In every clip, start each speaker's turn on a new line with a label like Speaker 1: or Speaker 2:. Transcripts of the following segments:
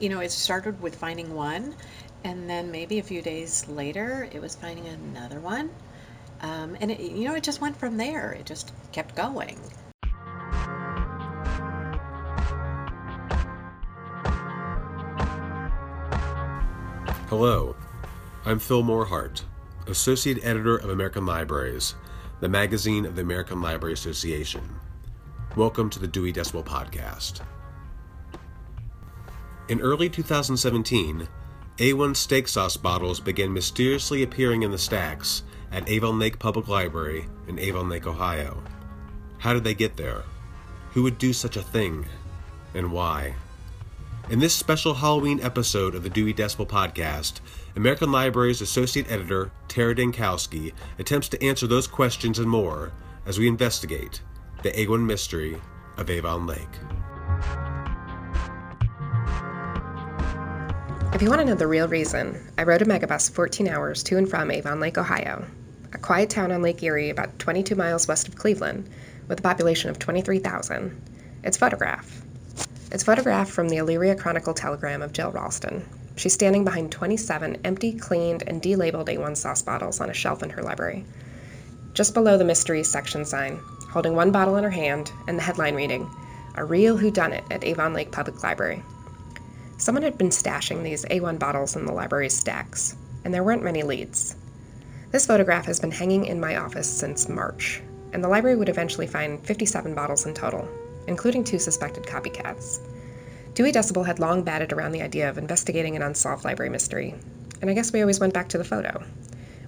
Speaker 1: you know, it started with finding one, and then maybe a few days later, it was finding another one. Um, and it, you know, it just went from there. It just kept going.
Speaker 2: Hello, I'm Phil Morehart, Associate Editor of American Libraries, the magazine of the American Library Association. Welcome to the Dewey Decimal Podcast. In early 2017, A1 steak sauce bottles began mysteriously appearing in the stacks at Avon Lake Public Library in Avon Lake, Ohio. How did they get there? Who would do such a thing? And why? In this special Halloween episode of the Dewey Decimal podcast, American Libraries Associate Editor, Tara Dankowski, attempts to answer those questions and more as we investigate the A1 mystery of Avon Lake.
Speaker 3: If you want to know the real reason, I rode a megabus 14 hours to and from Avon Lake, Ohio, a quiet town on Lake Erie about 22 miles west of Cleveland, with a population of 23,000. It's photograph. It's photographed from the Elyria Chronicle telegram of Jill Ralston. She's standing behind 27 empty, cleaned, and delabeled A1 sauce bottles on a shelf in her library. Just below the mysteries section sign, holding one bottle in her hand, and the headline reading, A Real Who Done It at Avon Lake Public Library. Someone had been stashing these A1 bottles in the library's stacks, and there weren't many leads. This photograph has been hanging in my office since March, and the library would eventually find 57 bottles in total, including two suspected copycats. Dewey Decimal had long batted around the idea of investigating an unsolved library mystery, and I guess we always went back to the photo.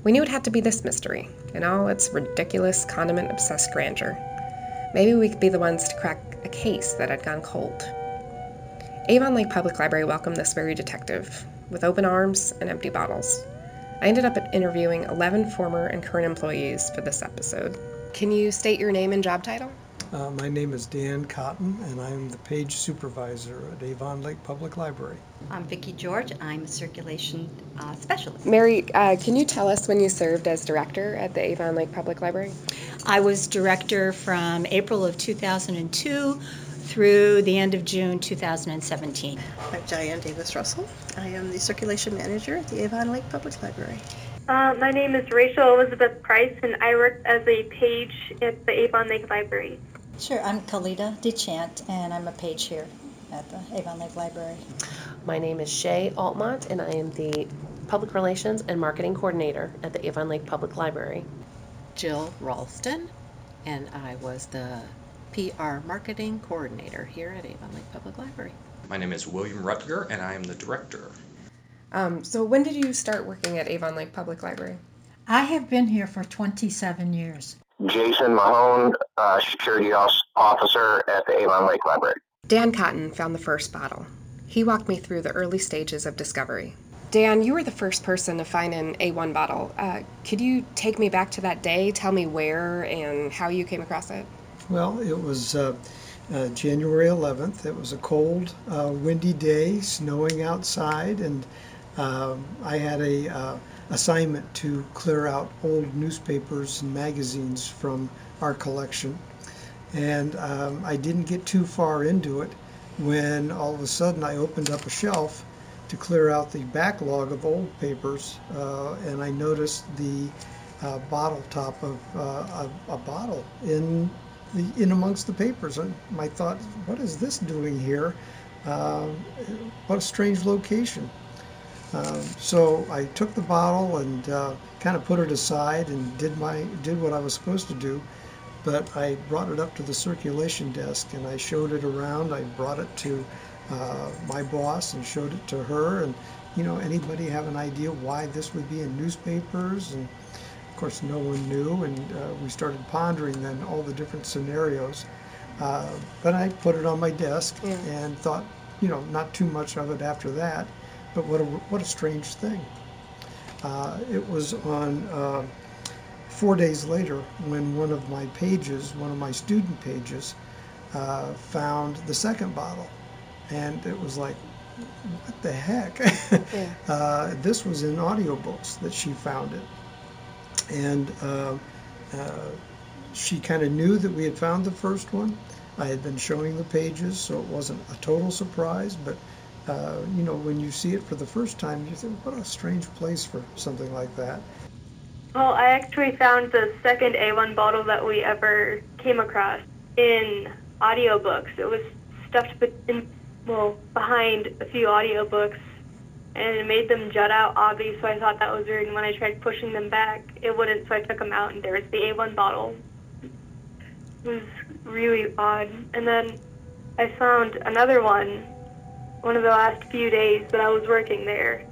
Speaker 3: We knew it had to be this mystery, in all its ridiculous, condiment obsessed grandeur. Maybe we could be the ones to crack a case that had gone cold. Avon Lake Public Library welcomed this very detective, with open arms and empty bottles. I ended up interviewing 11 former and current employees for this episode. Can you state your name and job title?
Speaker 4: Uh, my name is Dan Cotton, and I'm the page supervisor at Avon Lake Public Library.
Speaker 5: I'm Vicki George. I'm a circulation uh, specialist.
Speaker 3: Mary, uh, can you tell us when you served as director at the Avon Lake Public Library?
Speaker 5: I was director from April of 2002 through the end of June 2017.
Speaker 6: I'm Diane Davis Russell. I am the circulation manager at the Avon Lake Public Library.
Speaker 7: Uh, my name is Rachel Elizabeth Price, and I work as a page at the Avon Lake Library.
Speaker 8: Sure, I'm Kalita DeChant, and I'm a page here at the Avon Lake Library.
Speaker 9: My name is Shay Altmont, and I am the Public Relations and Marketing Coordinator at the Avon Lake Public Library.
Speaker 1: Jill Ralston, and I was the PR Marketing Coordinator here at Avon Lake Public Library.
Speaker 10: My name is William Rutger, and I am the Director.
Speaker 3: Um, so, when did you start working at Avon Lake Public Library?
Speaker 8: I have been here for 27 years.
Speaker 11: Jason Mahone, uh, security officer at the Avon Lake Library.
Speaker 3: Dan Cotton found the first bottle. He walked me through the early stages of discovery. Dan, you were the first person to find an A1 bottle. Uh, could you take me back to that day? Tell me where and how you came across it?
Speaker 4: Well, it was uh, uh, January 11th. It was a cold, uh, windy day, snowing outside, and um, I had a uh, assignment to clear out old newspapers and magazines from our collection. And um, I didn't get too far into it when all of a sudden I opened up a shelf to clear out the backlog of old papers, uh, and I noticed the uh, bottle top of a, a, bottle in the, in amongst the papers. And my thought, what is this doing here? Uh, what a strange location. Um, so I took the bottle and uh, kind of put it aside and did my did what I was supposed to do. But I brought it up to the circulation desk and I showed it around. I brought it to uh, my boss and showed it to her. And you know, anybody have an idea why this would be in newspapers? And course, no one knew. And uh, we started pondering then all the different scenarios. Uh, but I put it on my desk yeah. and thought, you know, not too much of it after that. But what a, what a strange thing. Uh, it was on uh, four days later when one of my pages, one of my student pages, uh, found the second bottle. And it was like, what the heck? yeah. Uh, this was in audiobooks that she found it. And uh, uh, she kind of knew that we had found the first one. I had been showing the pages, so it wasn't a total surprise, but uh, you know, when you see it for the first time, you think, what a strange place for something like that.
Speaker 7: Well, I actually found the second A1 bottle that we ever came across in audiobooks. It was stuffed in, well, behind a few audiobooks and it made them jut out oddly, so I thought that was weird. And when I tried pushing them back, it wouldn't, so I took them out, and there was the A1 bottle. It was really odd. And then I found another one one of the last few days that I was working there.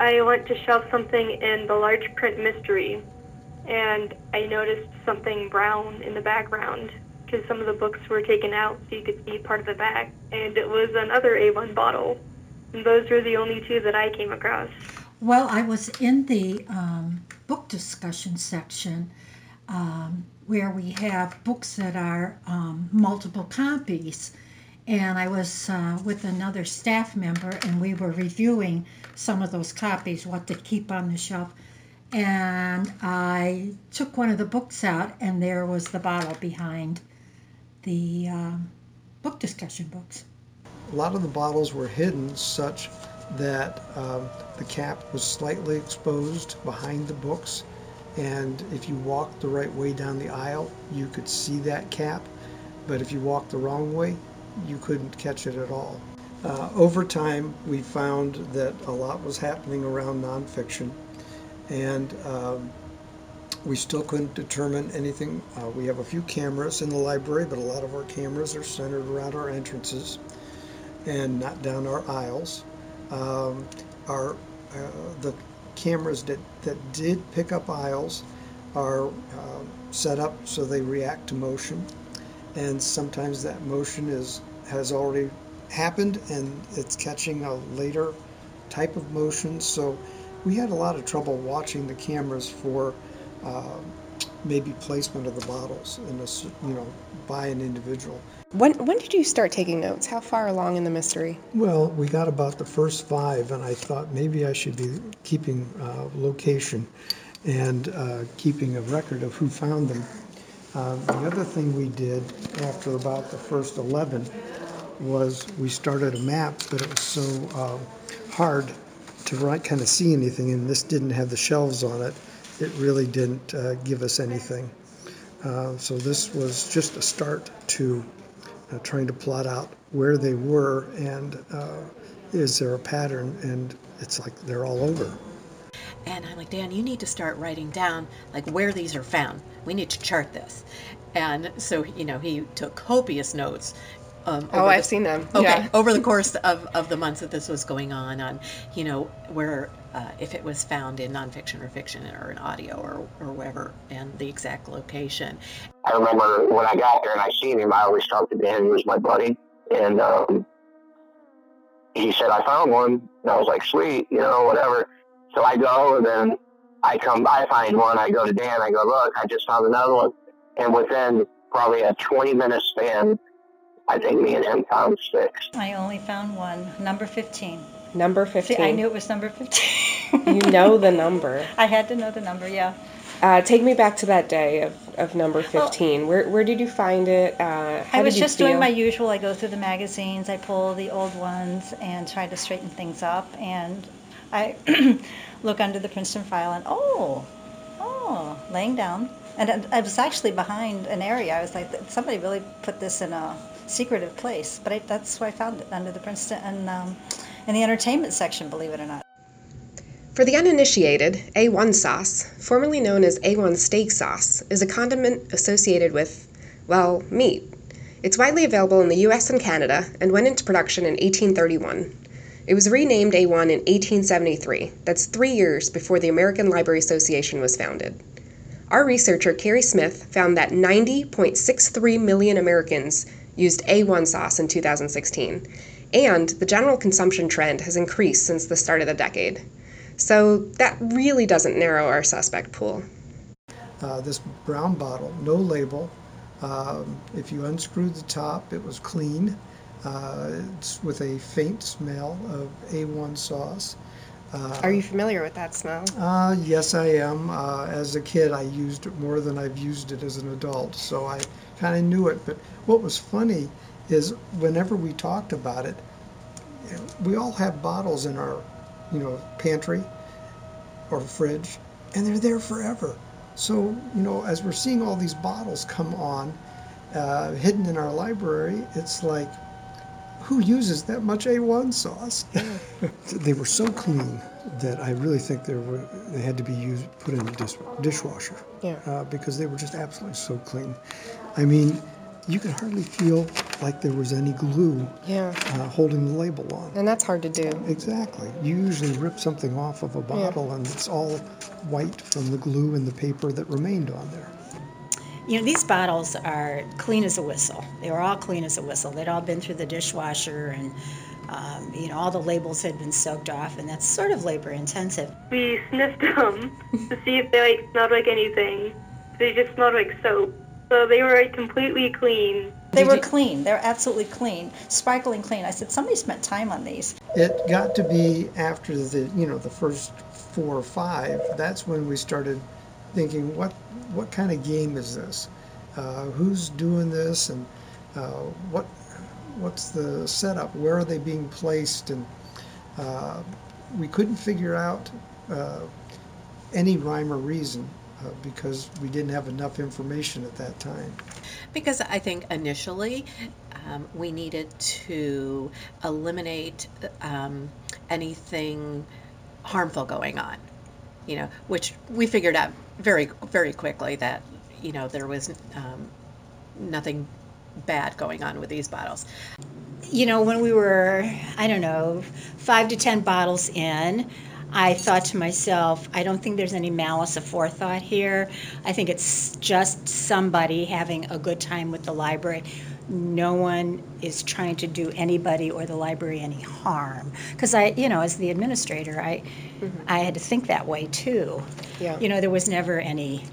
Speaker 7: I went to shelf something in the large print mystery, and I noticed something brown in the background because some of the books were taken out so you could see part of the back, and it was another A1 bottle. Those were the only two that I came across.
Speaker 12: Well, I was in the um, book discussion section um, where we have books that are um, multiple copies. And I was uh, with another staff member, and we were reviewing some of those copies, what to keep on the shelf. And I took one of the books out, and there was the bottle behind the um, book discussion books.
Speaker 4: A lot of the bottles were hidden such that um, the cap was slightly exposed behind the books. And if you walked the right way down the aisle, you could see that cap. But if you walked the wrong way, you couldn't catch it at all. Uh, over time, we found that a lot was happening around nonfiction, and um, we still couldn't determine anything. Uh, we have a few cameras in the library, but a lot of our cameras are centered around our entrances and not down our aisles. Um, our uh, the cameras that, that did pick up aisles are uh, set up so they react to motion, and sometimes that motion is has already happened and it's catching a later type of motion. So we had a lot of trouble watching the cameras for uh, maybe placement of the bottles in a, you know by an individual.
Speaker 3: When, when did you start taking notes? How far along in the mystery?
Speaker 4: Well, we got about the first five, and I thought maybe I should be keeping uh, location and uh, keeping a record of who found them. Uh, the other thing we did after about the first 11 was we started a map, but it was so uh, hard to write, kind of see anything, and this didn't have the shelves on it. It really didn't uh, give us anything. Uh, so this was just a start to uh, trying to plot out where they were and uh, is there a pattern and it's like they're all over
Speaker 1: and i'm like dan you need to start writing down like where these are found we need to chart this and so you know he took copious notes
Speaker 3: um, oh, I've seen them.
Speaker 1: Okay, yeah. over the course of, of the months that this was going on, on you know where uh, if it was found in nonfiction or fiction or in audio or or wherever, and the exact location.
Speaker 11: I remember when I got there and I seen him, I always talked to Dan, he was my buddy. And um, he said, I found one. And I was like, sweet, you know, whatever. So I go and then I come, I find one. I go to Dan, I go, look, I just found another one. And within probably a 20 minute span, I think me and him found six.
Speaker 8: I only found one, number 15.
Speaker 3: Number 15.
Speaker 8: See, I knew it was number 15.
Speaker 3: you know the number.
Speaker 8: I had to know the number, yeah.
Speaker 3: Uh, take me back to that day of, of number 15. Well, where, where did you find it? Uh,
Speaker 8: I was just feel? doing my usual. I go through the magazines, I pull the old ones, and try to straighten things up. And I look under the Princeton file, and oh, oh, laying down. And I was actually behind an area. I was like, somebody really put this in a secretive place. But I, that's where I found it, under the Princeton, and um, in the entertainment section, believe it or not.
Speaker 3: For the uninitiated, A1 sauce, formerly known as A1 steak sauce, is a condiment associated with, well, meat. It's widely available in the US and Canada and went into production in 1831. It was renamed A1 in 1873. That's three years before the American Library Association was founded. Our researcher, Carrie Smith, found that 90.63 million Americans used A1 sauce in 2016, and the general consumption trend has increased since the start of the decade. So that really doesn't narrow our suspect pool.
Speaker 4: Uh, this brown bottle, no label. Um, if you unscrewed the top, it was clean. Uh, it's with a faint smell of A1 sauce.
Speaker 3: Uh, Are you familiar with that smell?
Speaker 4: Uh, yes, I am. Uh, as a kid, I used it more than I've used it as an adult, so I kind of knew it. But what was funny is whenever we talked about it, we all have bottles in our, you know, pantry or fridge, and they're there forever. So, you know, as we're seeing all these bottles come on, uh, hidden in our library, it's like, who uses that much A1 sauce? they were so clean that I really think they were they had to be used put in the dish, dishwasher.
Speaker 3: Yeah.
Speaker 4: Uh, because they were just absolutely so clean. I mean, you could hardly feel like there was any glue
Speaker 3: Yeah.
Speaker 4: uh, holding the label on.
Speaker 3: And that's hard to do.
Speaker 4: Exactly. You usually rip something off of a bottle and it's all white from the glue and the paper that remained on there.
Speaker 5: You know, these bottles are clean as a whistle. They were all clean as a whistle. They'd all been through the dishwasher, and um, you know, all the labels had been soaked off, and that's sort of labor intensive.
Speaker 7: We sniffed them to see if they like smelled like anything. They just smelled like soap. So they were like, completely clean.
Speaker 8: They were clean. They're absolutely clean, sparkling clean. I said somebody spent time on these.
Speaker 4: It got to be after the you know the first four or five. That's when we started thinking, what what kind of game is this? Uh, who's doing this, and uh, what what's the setup? Where are they being placed? And uh, we couldn't figure out uh, any rhyme or reason uh, because we didn't have enough information at that time.
Speaker 1: Because I think initially um, we needed to eliminate um, anything harmful going on, you know, which we figured out very, very quickly that, you know, there was um, nothing bad going on with these bottles.
Speaker 5: You know, when we were, I don't know, five to ten bottles in, I thought to myself, I don't think there's any malice aforethought here. I think it's just somebody having a good time with the library. No one is trying to do anybody or the library any harm. Because I, you know, as the administrator, I, I had to think that way too.
Speaker 3: Yeah.
Speaker 5: You know, there was never any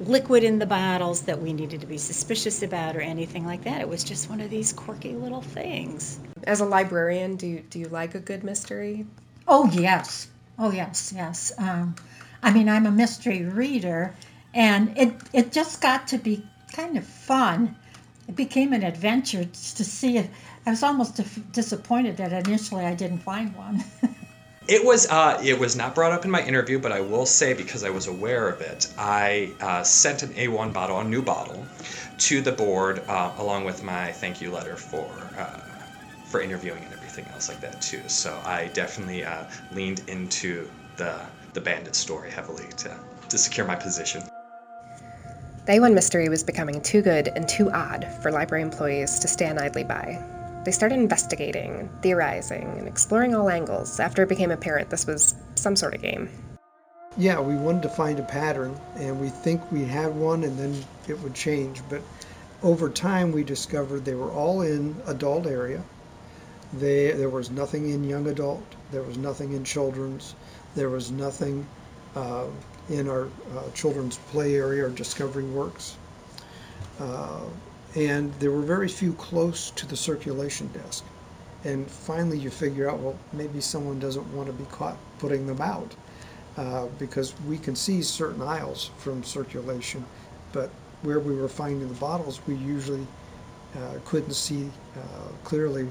Speaker 5: liquid in the bottles that we needed to be suspicious about or anything like that. It was just one of these quirky little things.
Speaker 3: As a librarian, do you, do you like a good mystery?
Speaker 12: Oh, yes. Oh, yes, yes. Um, I mean, I'm a mystery reader, and it, it just got to be kind of fun. It became an adventure to see I was almost disappointed that initially I didn't find one.
Speaker 10: It was uh, it was not brought up in my interview, but I will say because I was aware of it, I uh, sent an A1 bottle, a new bottle, to the board uh, along with my thank you letter for uh, for interviewing and everything else like that too. So I definitely uh, leaned into the the bandit story heavily to to secure my position.
Speaker 3: A1 mystery was becoming too good and too odd for library employees to stand idly by. They started investigating, theorizing, and exploring all angles after it became apparent this was some sort of game.
Speaker 4: Yeah, we wanted to find a pattern, and we think we had one, and then it would change. But over time, we discovered they were all in adult area. They, there was nothing in young adult. There was nothing in children's. There was nothing uh, in our uh, children's play area or discovery works. Uh, and there were very few close to the circulation desk. And finally, you figure out, well, maybe someone doesn't want to be caught putting them out uh, because we can see certain aisles from circulation, but where we were finding the bottles, we usually uh, couldn't see uh, clearly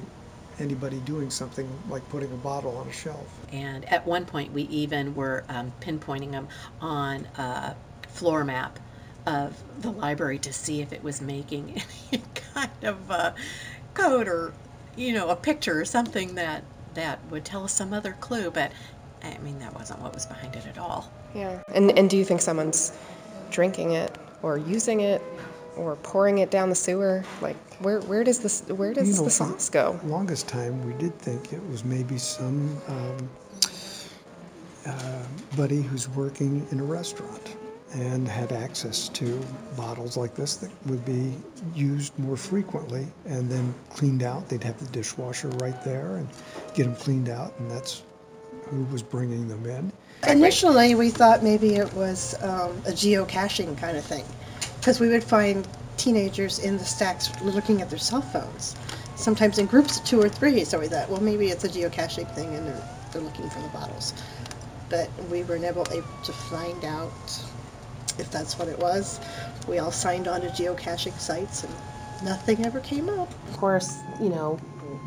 Speaker 4: anybody doing something like putting a bottle on a shelf.
Speaker 1: And at one point, we even were um, pinpointing them on a floor map of the library to see if it was making any kind of uh, code or, you know, a picture or something that that would tell us some other clue. But I mean, that wasn't what was behind it at all.
Speaker 3: Yeah. And, and do you think someone's drinking it or using it or pouring it down the sewer? Like, where, where does this where does
Speaker 4: You know,
Speaker 3: the sauce go?
Speaker 4: longest time, we did think it was maybe some um, uh, buddy who's working in a restaurant and had access to bottles like this that would be used more frequently and then cleaned out. They'd have the dishwasher right there and get them cleaned out, and that's who was bringing them in.
Speaker 6: Initially, we thought maybe it was um, a geocaching kind of thing, because we would find teenagers in the stacks looking at their cell phones, sometimes in groups of two or three. So we thought, well, maybe it's a geocaching thing, and they're they're looking for the bottles. But we were never able to find out if that's what it was. We all signed on to geocaching sites, and nothing ever came up.
Speaker 9: Of course, you know,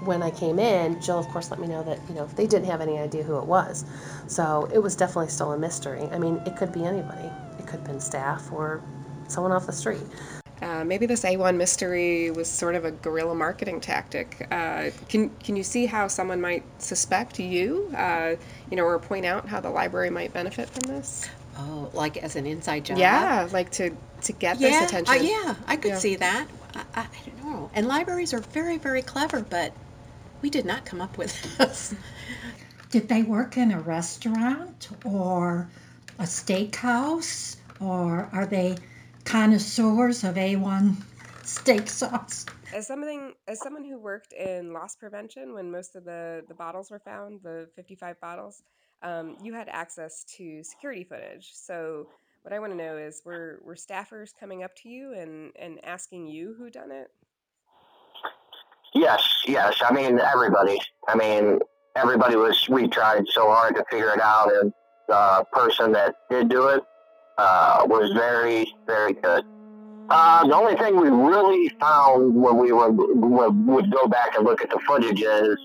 Speaker 9: when I came in, Jill, of course, let me know that, you know, they didn't have any idea who it was. So it was definitely still a mystery. I mean, it could be anybody, it could have been staff or someone off the street.
Speaker 3: Uh, maybe this A1 mystery was sort of a guerrilla marketing tactic. Uh, can can you see how someone might suspect you, uh, you know, or point out how the library might benefit from this?
Speaker 1: Oh, like as an inside job?
Speaker 3: Yeah, like to to get
Speaker 1: yeah,
Speaker 3: this attention.
Speaker 1: uh, yeah, I could
Speaker 3: Yeah.
Speaker 1: see that. I, I, I don't know. And libraries are very, very clever, but we did not come up with this.
Speaker 12: Did they work in a restaurant or a steakhouse? Or are they connoisseurs of A1 steak sauce?
Speaker 3: As something as someone who worked in loss prevention when most of the the bottles were found, the 55 bottles, um, you had access to security footage. So what I want to know is were were staffers coming up to you and and asking you who done it?
Speaker 11: Yes, yes. I mean, everybody. I mean, everybody was. We tried so hard to figure it out, and the person that did do it uh, was very, very good. Uh, the only thing we really found when we were, would, would go back and look at the footage is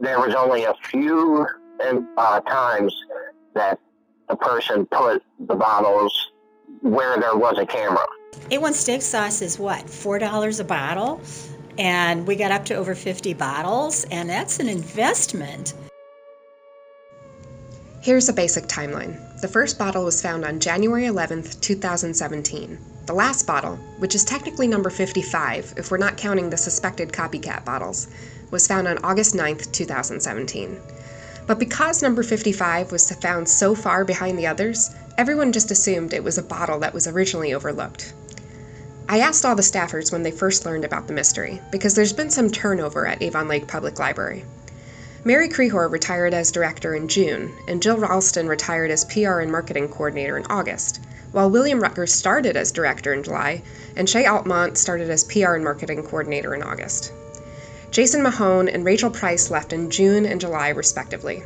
Speaker 11: there was only a few uh, times that the person put the bottles where there was a camera.
Speaker 5: A1 steak sauce is what, $4 a bottle? And we got up to over 50 bottles, and that's an investment.
Speaker 3: Here's a basic timeline. The first bottle was found on January 11th, 2017. The last bottle, which is technically number 55 if we're not counting the suspected copycat bottles, was found on August 9th, 2017. But because number 55 was found so far behind the others, everyone just assumed it was a bottle that was originally overlooked. I asked all the staffers when they first learned about the mystery, because there's been some turnover at Avon Lake Public Library. Mary Crehor retired as director in June, and Jill Ralston retired as PR and marketing coordinator in August, while William Rutgers started as director in July, and Shay Altmont started as PR and marketing coordinator in August. Jason Mahone and Rachel Price left in June and July, respectively.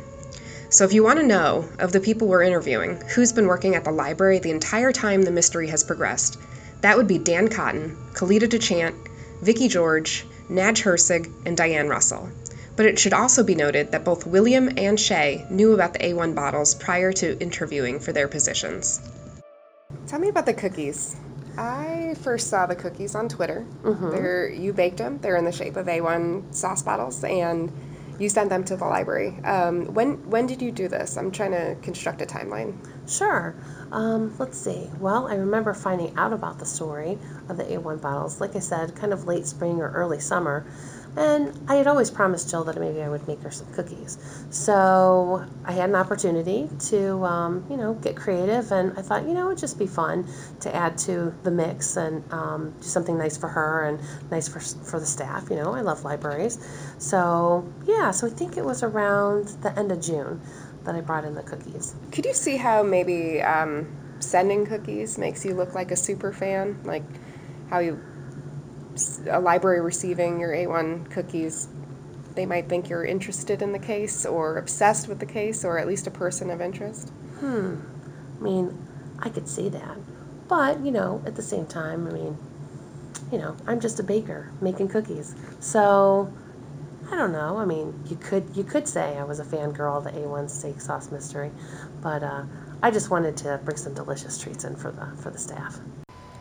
Speaker 3: So if you want to know, of the people we're interviewing, who's been working at the library the entire time the mystery has progressed, that would be Dan Cotton, Kalita DeChant, Vicki George, Nadge Hersig, and Diane Russell. But it should also be noted that both William and Shay knew about the A1 bottles prior to interviewing for their positions. Tell me about the cookies. I first saw the cookies on Twitter.
Speaker 9: Mhm.
Speaker 3: They're you baked them. They're in the shape of A1 sauce bottles, and you sent them to the library. Um, when when did you do this? I'm trying to construct a timeline.
Speaker 9: Sure. Um, let's see. Well, I remember finding out about the story of the A1 bottles, like I said, kind of late spring or early summer. And I had always promised Jill that maybe I would make her some cookies. So I had an opportunity to, um, you know, get creative, and I thought, you know, it would just be fun to add to the mix and um, do something nice for her and nice for, for the staff. You know, I love libraries. So, yeah, so I think it was around the end of June that I brought in the cookies.
Speaker 3: Could you see how maybe um, sending cookies makes you look like a super fan? Like how you a library receiving your A1 cookies, they might think you're interested in the case or obsessed with the case or at least a person of interest.
Speaker 9: Hmm. I mean, I could see that. But, you know, at the same time, I mean, you know, I'm just a baker making cookies. So, I don't know. I mean, you could you could say I was a fangirl of the A1 steak sauce mystery, but uh, I just wanted to bring some delicious treats in for the for the staff.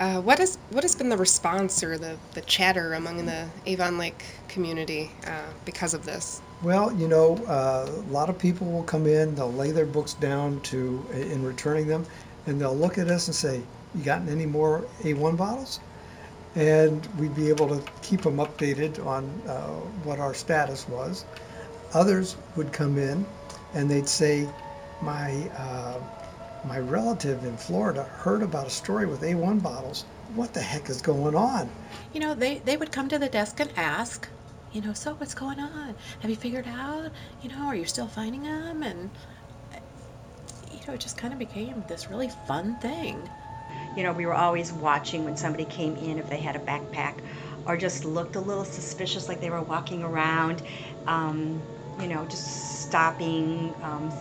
Speaker 3: Uh, what has what has been the response or the, the chatter among the Avon Lake community uh, because of this?
Speaker 4: Well, you know, uh, a lot of people will come in, they'll lay their books down to in returning them, and they'll look at us and say, "You gotten any more A1 bottles?" And we'd be able to keep them updated on uh, what our status was. Others would come in, and they'd say, "My uh, my relative in Florida heard about a story with A1 bottles. What the heck is going on?"
Speaker 1: You know, they, they would come to the desk and ask, you know, so what's going on? Have you figured out? You know, are you still finding them? And, uh, you know, it just kind of became this really fun thing.
Speaker 13: You know, we were always watching when somebody came in if they had a backpack or just looked a little suspicious like they were walking around, um, you know, just stopping, um,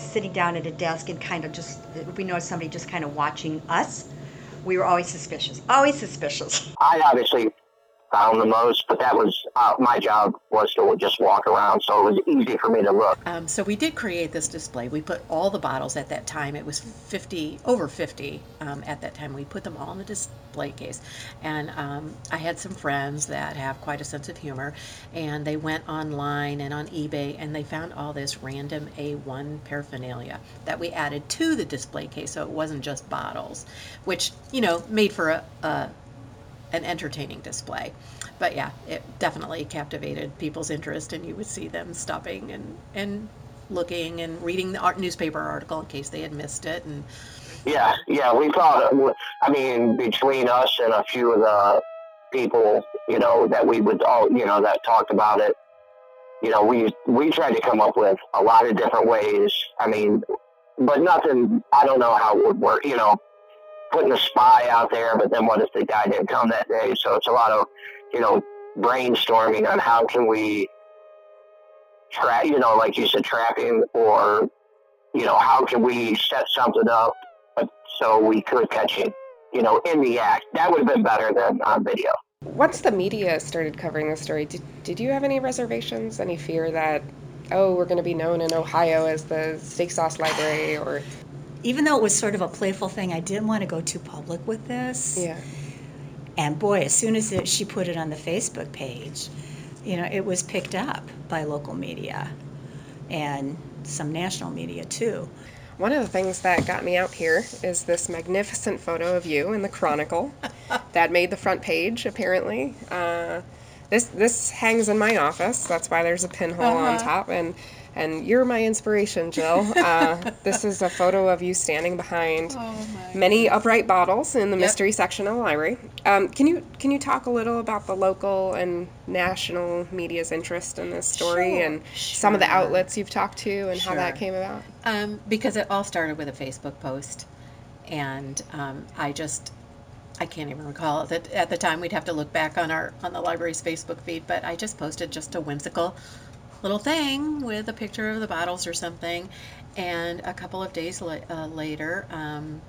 Speaker 13: sitting down at a desk and kind of just, we noticed somebody just kind of watching us, we were always suspicious. Always suspicious.
Speaker 11: I obviously found the most, but that was uh, my job was to just walk around, so it was easy for me to look.
Speaker 1: Um, so we did create this display. We put all the bottles at that time. It was 50, over 50 um, at that time. We put them all in the display case. And um, I had some friends that have quite a sense of humor, and they went online and on eBay and they found all this random A1 paraphernalia that we added to the display case. So it wasn't just bottles, which, you know, made for a, a an entertaining display. But yeah, it definitely captivated people's interest, and you would see them stopping and, and looking and reading the art, newspaper article in case they had missed it. And
Speaker 11: yeah, yeah, we thought. I mean, between us and a few of the people, you know, that we would all, you know, that talked about it. You know, we we tried to come up with a lot of different ways. I mean, but nothing. I don't know how it would work. You know, putting a spy out there, but then what if the guy didn't come that day? So it's a lot of, you know, brainstorming on how can we trap, you know, like you said, trapping, or, you know, how can we set something up so we could catch him, you know, in the act. That would have been better than on video.
Speaker 3: Once the media started covering the story, did, did you have any reservations, any fear that, oh, we're going to be known in Ohio as the steak sauce library or
Speaker 5: even though it was sort of a playful thing, I didn't want to go too public with this.
Speaker 3: Yeah.
Speaker 5: And boy, as soon as it, she put it on the Facebook page, you know, it was picked up by local media and some national media too.
Speaker 3: One of the things that got me out here is this magnificent photo of you in the Chronicle that made the front page, apparently. Uh, this this hangs in my office. That's why there's a pinhole uh-huh. on top, and and you're my inspiration, Jill. Uh, this is a photo of you standing behind oh many upright bottles in the yep. mystery section of the library. Um, can you can you talk a little about the local and national media's interest in this story
Speaker 1: sure,
Speaker 3: and
Speaker 1: sure.
Speaker 3: some of the outlets you've talked to and
Speaker 1: sure.
Speaker 3: how that came about?
Speaker 1: Um, because it all started with a Facebook post, and um, I just I can't even recall that at the time we'd have to look back on our on the library's Facebook feed, but I just posted just a whimsical little thing with a picture of the bottles or something. And a couple of days la- uh, later, um,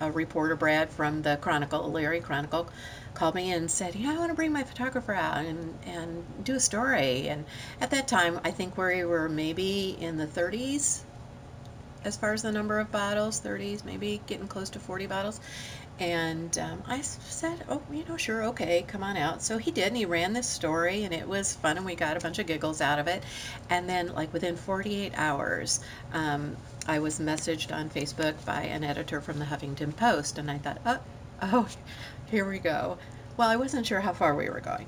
Speaker 1: a reporter, Brad from the Chronicle, Larry Chronicle, called me and said, you know, I want to bring my photographer out and, and do a story. And at that time, I think we were maybe in the 30s as far as the number of bottles, 30s, maybe getting close to 40 bottles. And um, I said, oh, you know, sure, okay, come on out. So he did, and he ran this story, and it was fun, and we got a bunch of giggles out of it. And then, like within 48 hours, um, I was messaged on Facebook by an editor from the Huffington Post, and I thought, oh, oh, here we go. Well, I wasn't sure how far we were going,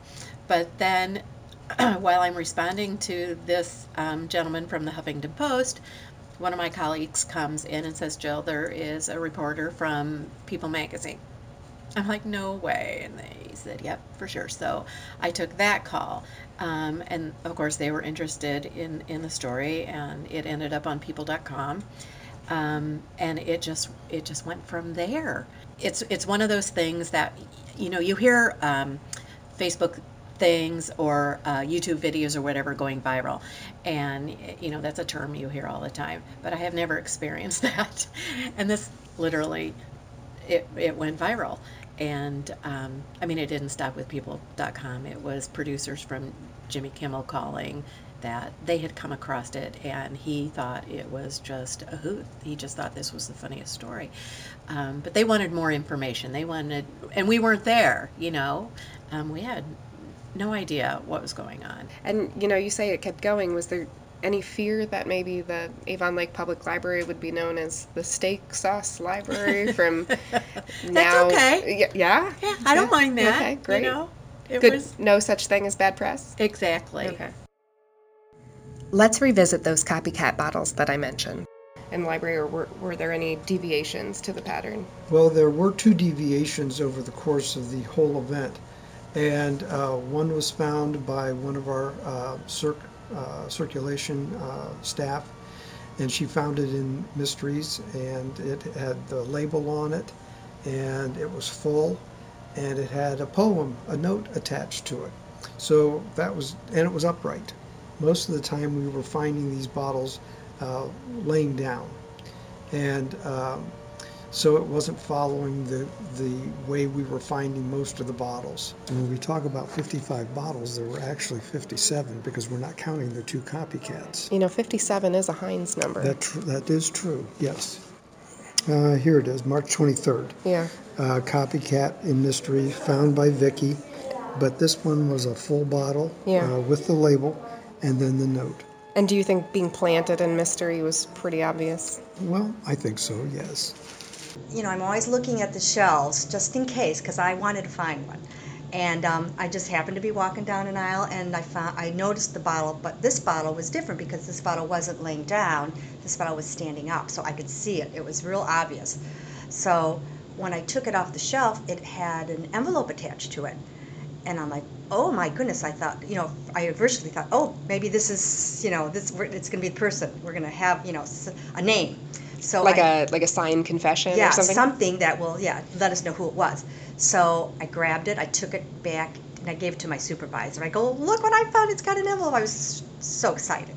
Speaker 1: but then while I'm responding to this um, gentleman from the Huffington Post, one of my colleagues comes in and says, Jill, there is a reporter from People Magazine. I'm like, no way. And they said, yep, for sure. So I took that call. Um, and of course, they were interested in, in the story, and it ended up on people.com. Um, and it just it just went from there. It's it's one of those things that you know you hear um, Facebook things or uh, YouTube videos or whatever going viral. And, you know, that's a term you hear all the time, but I have never experienced that. and this literally, it, it went viral. And um, I mean, it didn't stop with people.com. It was producers from Jimmy Kimmel calling that they had come across it and he thought it was just a hoot. He just thought this was the funniest story. Um, but they wanted more information. They wanted, and we weren't there, you know. Um, we had no idea what was going on.
Speaker 3: And you know, you say it kept going. Was there any fear that maybe the Avon Lake Public Library would be known as the Steak Sauce Library from now?
Speaker 1: That's okay.
Speaker 3: Y- yeah.
Speaker 1: Yeah, I don't
Speaker 3: Yeah.
Speaker 1: mind that.
Speaker 3: Okay, great.
Speaker 1: You know, it
Speaker 3: Good.
Speaker 1: was
Speaker 3: No such thing as bad press.
Speaker 1: exactly.
Speaker 3: Okay. Let's revisit those copycat bottles that I mentioned. In the library, or were, were there any deviations to the pattern?
Speaker 4: Well, there were two deviations over the course of the whole event, and uh, one was found by one of our uh, circ, uh, circulation staff, and she found it in Mysteries, and it had the label on it, and it was full, and it had a poem, a note attached to it. So that was, and it was upright. Most of the time, we were finding these bottles uh, laying down, and um, so it wasn't following the, the way we were finding most of the bottles. And when we talk about 55 bottles, there were actually 57 because we're not counting the two copycats.
Speaker 3: You know, 57 is a Heinz number.
Speaker 4: That, tr- that is true, yes. Uh, here it is, March 23rd.
Speaker 3: yeah.
Speaker 4: Uh, copycat in mystery found by Vicky, but this one was a full bottle
Speaker 3: Yeah.
Speaker 4: uh, with the label and then the note.
Speaker 3: And do you think being planted in mystery was pretty obvious?
Speaker 4: Well, I think so, yes.
Speaker 13: You know, I'm always looking at the shelves just in case because I wanted to find one. And um, I just happened to be walking down an aisle and I found I noticed the bottle, but this bottle was different because this bottle wasn't laying down. This bottle was standing up, so I could see it. It was real obvious. So when I took it off the shelf, it had an envelope attached to it. And I'm like, oh my goodness! I thought, you know, I virtually thought, oh, maybe this is, you know, this it's going to be the person. We're going to have, you know, a name. So
Speaker 3: like
Speaker 13: I,
Speaker 3: a like a signed confession
Speaker 13: yeah,
Speaker 3: or something?
Speaker 13: something that will, yeah, let us know who it was. So I grabbed it, I took it back, and I gave it to my supervisor. I go, look what I found! It's got an envelope. I was so excited.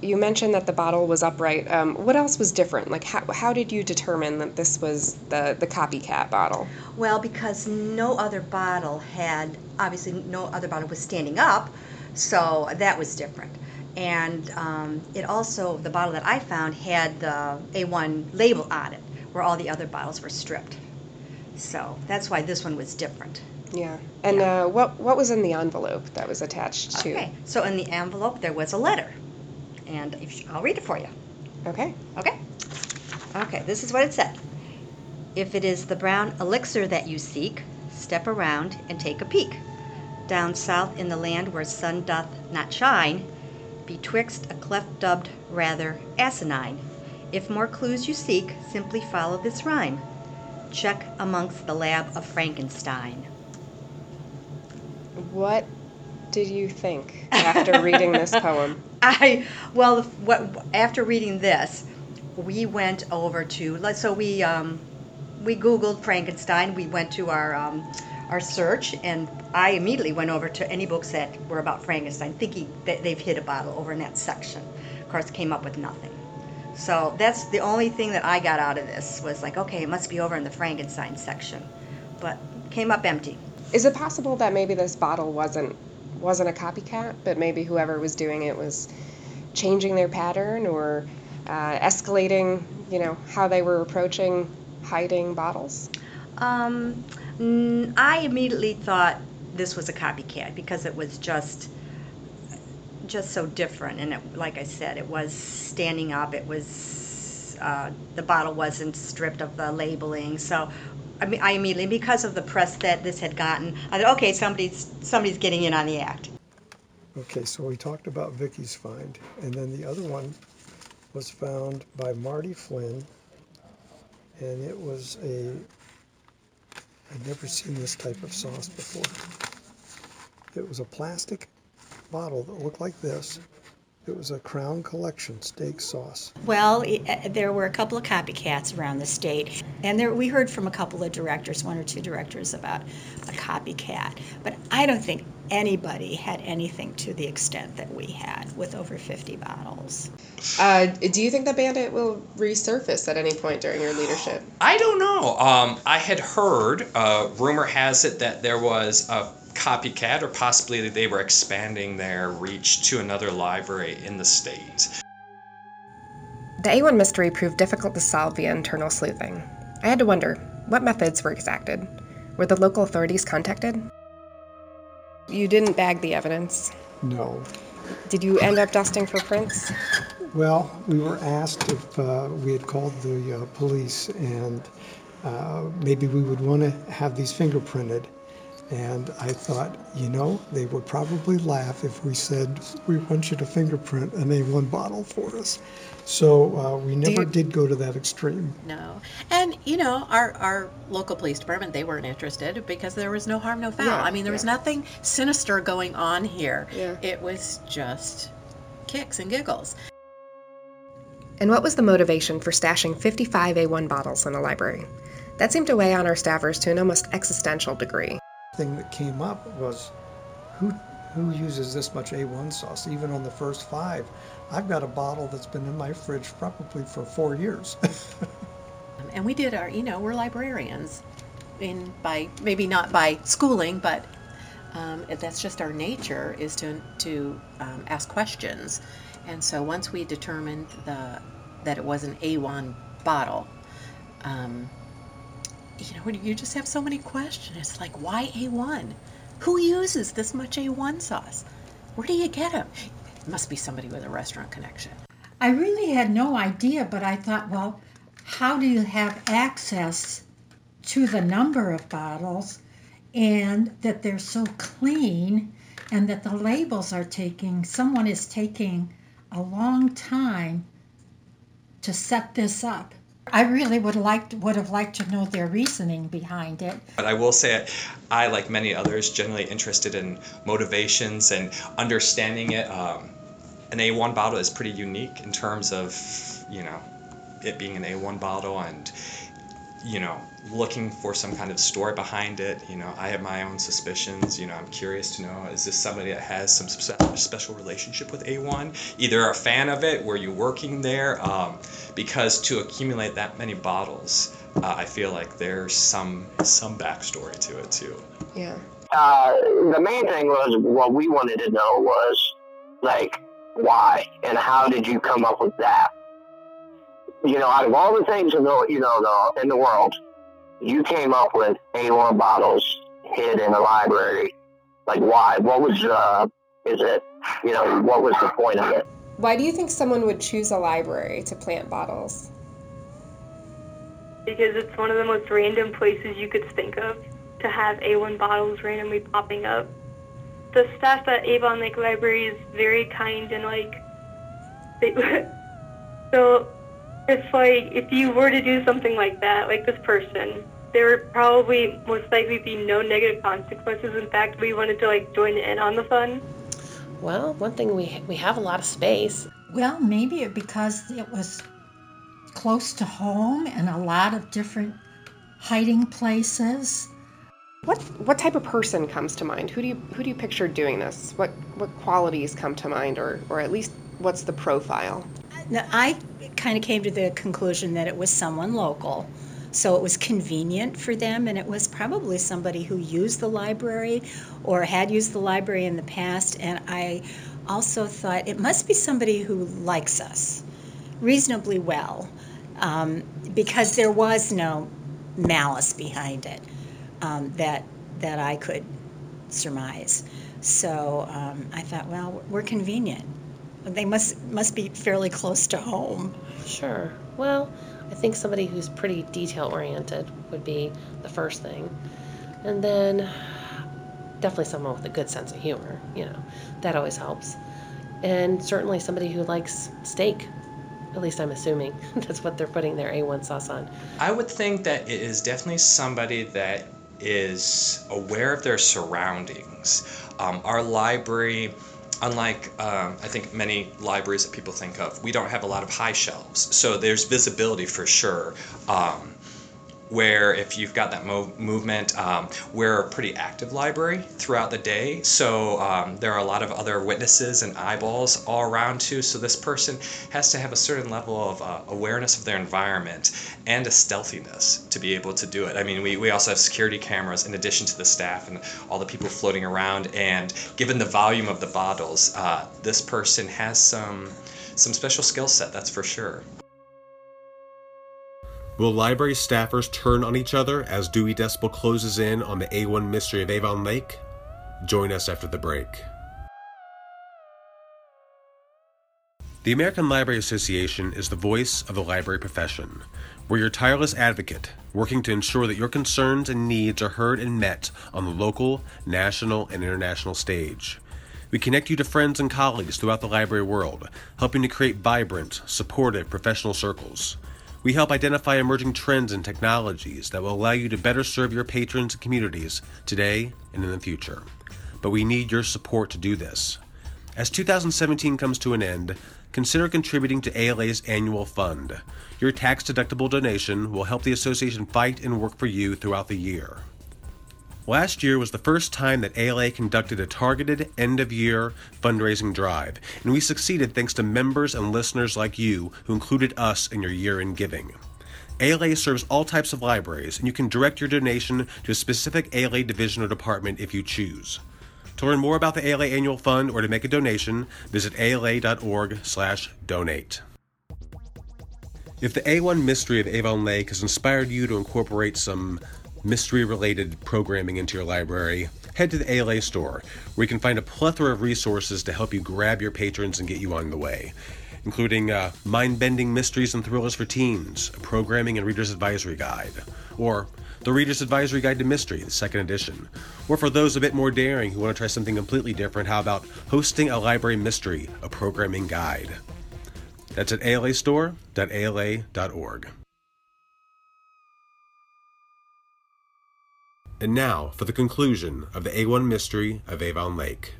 Speaker 3: You mentioned that the bottle was upright. Um, what else was different? Like, how, how did you determine that this was the, the copycat bottle?
Speaker 13: Well, because no other bottle had, obviously, no other bottle was standing up, so that was different. And um, it also, the bottle that I found had the A1 label on it, where all the other bottles were stripped. So that's why this one was different.
Speaker 3: Yeah. And Uh, what what was in the envelope that was attached to?
Speaker 13: Okay, so in the envelope there was a letter, and if I'll read it for you.
Speaker 3: Okay.
Speaker 13: Okay. Okay, this is what it said. If it is the brown elixir that you seek, step around and take a peek. Down south in the land where sun doth not shine, betwixt a cleft dubbed rather asinine. If more clues you seek, simply follow this rhyme. Check amongst the lab of Frankenstein.
Speaker 3: What did you think after reading this poem?
Speaker 13: I well, what after reading this, we went over to so we um, we Googled Frankenstein. We went to our um, our search, and I immediately went over to any books that were about Frankenstein, thinking that they've hit a bottle over in that section. Of course, came up with nothing. So that's the only thing that I got out of this was like, okay, it must be over in the Frankenstein section, but came up empty.
Speaker 3: Is it possible that maybe this bottle wasn't wasn't a copycat, but maybe whoever was doing it was changing their pattern or uh, escalating, you know, how they were approaching hiding bottles?
Speaker 13: Um, mm, I immediately thought this was a copycat because it was just just so different. And it, like I said it was standing up. It was uh, the bottle wasn't stripped of the labeling. So I mean I immediately because of the press that this had gotten I thought okay somebody's somebody's getting in on the act.
Speaker 4: Okay, so we talked about Vicky's find, and then the other one was found by Marty Flynn, and it was a. I'd never seen this type of sauce before. It was a plastic bottle that looked like this. It was a Crown Collection steak sauce.
Speaker 5: Well, i- uh, there were a couple of copycats around the state, and there we heard from a couple of directors, one or two directors, about a copycat. But I don't think anybody had anything to the extent that we had with over 50 bottles.
Speaker 3: Uh, do you think the bandit will resurface at any point during your leadership?
Speaker 10: I don't know. Um, I had heard, uh, rumor has it that there was a copycat, or possibly that they were expanding their reach to another library in the state.
Speaker 3: The A1 mystery proved difficult to solve via internal sleuthing. I had to wonder what methods were exacted. Were the local authorities contacted? You didn't bag the evidence.
Speaker 4: No.
Speaker 3: Did you end up dusting for prints?
Speaker 4: Well, we were asked if uh, we had called the uh, police and uh, maybe we would want to have these fingerprinted. And I thought, you know, they would probably laugh if we said, we want you to fingerprint an A1 bottle for us. So uh, we never
Speaker 1: you-
Speaker 4: did go to that extreme.
Speaker 1: No. And, you know, our, our local police department, they weren't interested because there was no harm, no foul.
Speaker 3: Yeah,
Speaker 1: I mean, there was nothing sinister going on here.
Speaker 3: Yeah.
Speaker 1: It was just kicks and giggles.
Speaker 3: And what was the motivation for stashing 55 A1 bottles in the library? That seemed to weigh on our staffers to an almost existential degree.
Speaker 4: Thing that came up was who who uses this much A1 sauce? Even on the first five, I've got a bottle that's been in my fridge probably for four years.
Speaker 1: And we did our, you know, we're librarians, in by maybe not by schooling, but um, that's just our nature is to to um, ask questions. And so once we determined the that it was an A1 bottle, um, you know, you just have so many questions. It's like, why A1? Who uses this much A1 sauce? Where do you get them? It must be somebody with a restaurant connection.
Speaker 12: I really had no idea, but I thought, well, how do you have access to the number of bottles and that they're so clean and that the labels are taking, someone is taking a long time to set this up. I really would like would have liked to know their reasoning behind it.
Speaker 10: But I will say, I like many others, generally interested in motivations and understanding it. Um, an A1 bottle is pretty unique in terms of, you know, it being an A1 bottle and, you know, looking for some kind of story behind it. You know, I have my own suspicions. You know, I'm curious to know is this somebody that has some special relationship with A1? Either a fan of it, were you working there? Um, because to accumulate that many bottles, uh, I feel like there's some some backstory to it too.
Speaker 3: Yeah.
Speaker 11: Uh, the main thing was what we wanted to know was like why and how did you come up with that? You know, out of all the things in the you know the in the world, you came up with A1 bottles hid in a library. Like, why? What was, uh, is it, you know, what was the point of it?
Speaker 3: Why do you think someone would choose a library to plant bottles?
Speaker 7: Because it's one of the most random places you could think of to have A1 bottles randomly popping up. The staff at Avon Lake Library is very kind and like, they, so it's like if you were to do something like that, like this person, there would probably most likely be no negative consequences. In fact, we wanted to like join in on the fun.
Speaker 9: Well, one thing we we have a lot of space.
Speaker 12: Well, maybe it because it was close to home and a lot of different hiding places.
Speaker 3: What what type of person comes to mind? Who do you who do you picture doing this? What what qualities come to mind, or or at least what's the profile?
Speaker 5: Now, I kind of came to the conclusion that it was someone local. So it was convenient for them, and it was probably somebody who used the library or had used the library in the past. And I also thought it must be somebody who likes us reasonably well um, because there was no malice behind it um, that, that I could surmise. So um, I thought, well, we're convenient. They must must be fairly close to home.
Speaker 9: Sure. Well, I think somebody who's pretty detail oriented would be the first thing. And then definitely someone with a good sense of humor, you know. That always helps. And certainly somebody who likes steak. At least I'm assuming that's what they're putting their A1 sauce on.
Speaker 10: I would think that it is definitely somebody that is aware of their surroundings. Um, our library unlike um, I think many libraries that people think of, we don't have a lot of high shelves, so there's visibility for sure. Um, where if you've got that mo- movement, um, we're a pretty active library throughout the day. So um, there are a lot of other witnesses and eyeballs all around too. So this person has to have a certain level of uh, awareness of their environment and a stealthiness to be able to do it. I mean, we, we also have security cameras in addition to the staff and all the people floating around. And given the volume of the bottles, uh, this person has some some special skill set, that's for sure.
Speaker 2: Will library staffers turn on each other as Dewey Decibel closes in on the A1 mystery of Avon Lake? Join us after the break. The American Library Association is the voice of the library profession. We're your tireless advocate, working to ensure that your concerns and needs are heard and met on the local, national, and international stage. We connect you to friends and colleagues throughout the library world, helping to create vibrant, supportive professional circles. We help identify emerging trends and technologies that will allow you to better serve your patrons and communities today and in the future. But we need your support to do this. As 2017 comes to an end, consider contributing to ALA's annual fund. Your tax deductible donation will help the association fight and work for you throughout the year. Last year was the first time that ALA conducted a targeted end of year fundraising drive, and we succeeded thanks to members and listeners like you who included us in your year in giving. ALA serves all types of libraries, and you can direct your donation to a specific ALA division or department if you choose. To learn more about the ALA Annual Fund or to make a donation, visit ala.org/donate. If the A1 mystery of Avon Lake has inspired you to incorporate some mystery related programming into your library, head to the ALA store, where you can find a plethora of resources to help you grab your patrons and get you on the way, including uh, mind bending mysteries and thrillers for teens, a programming and reader's advisory guide, or the Reader's Advisory Guide to Mystery, the second edition. Or for those a bit more daring who want to try something completely different, how about Hosting a Library Mystery, a programming guide? That's at alastore.ala.org. And now for the conclusion of the A1 mystery of Avon Lake.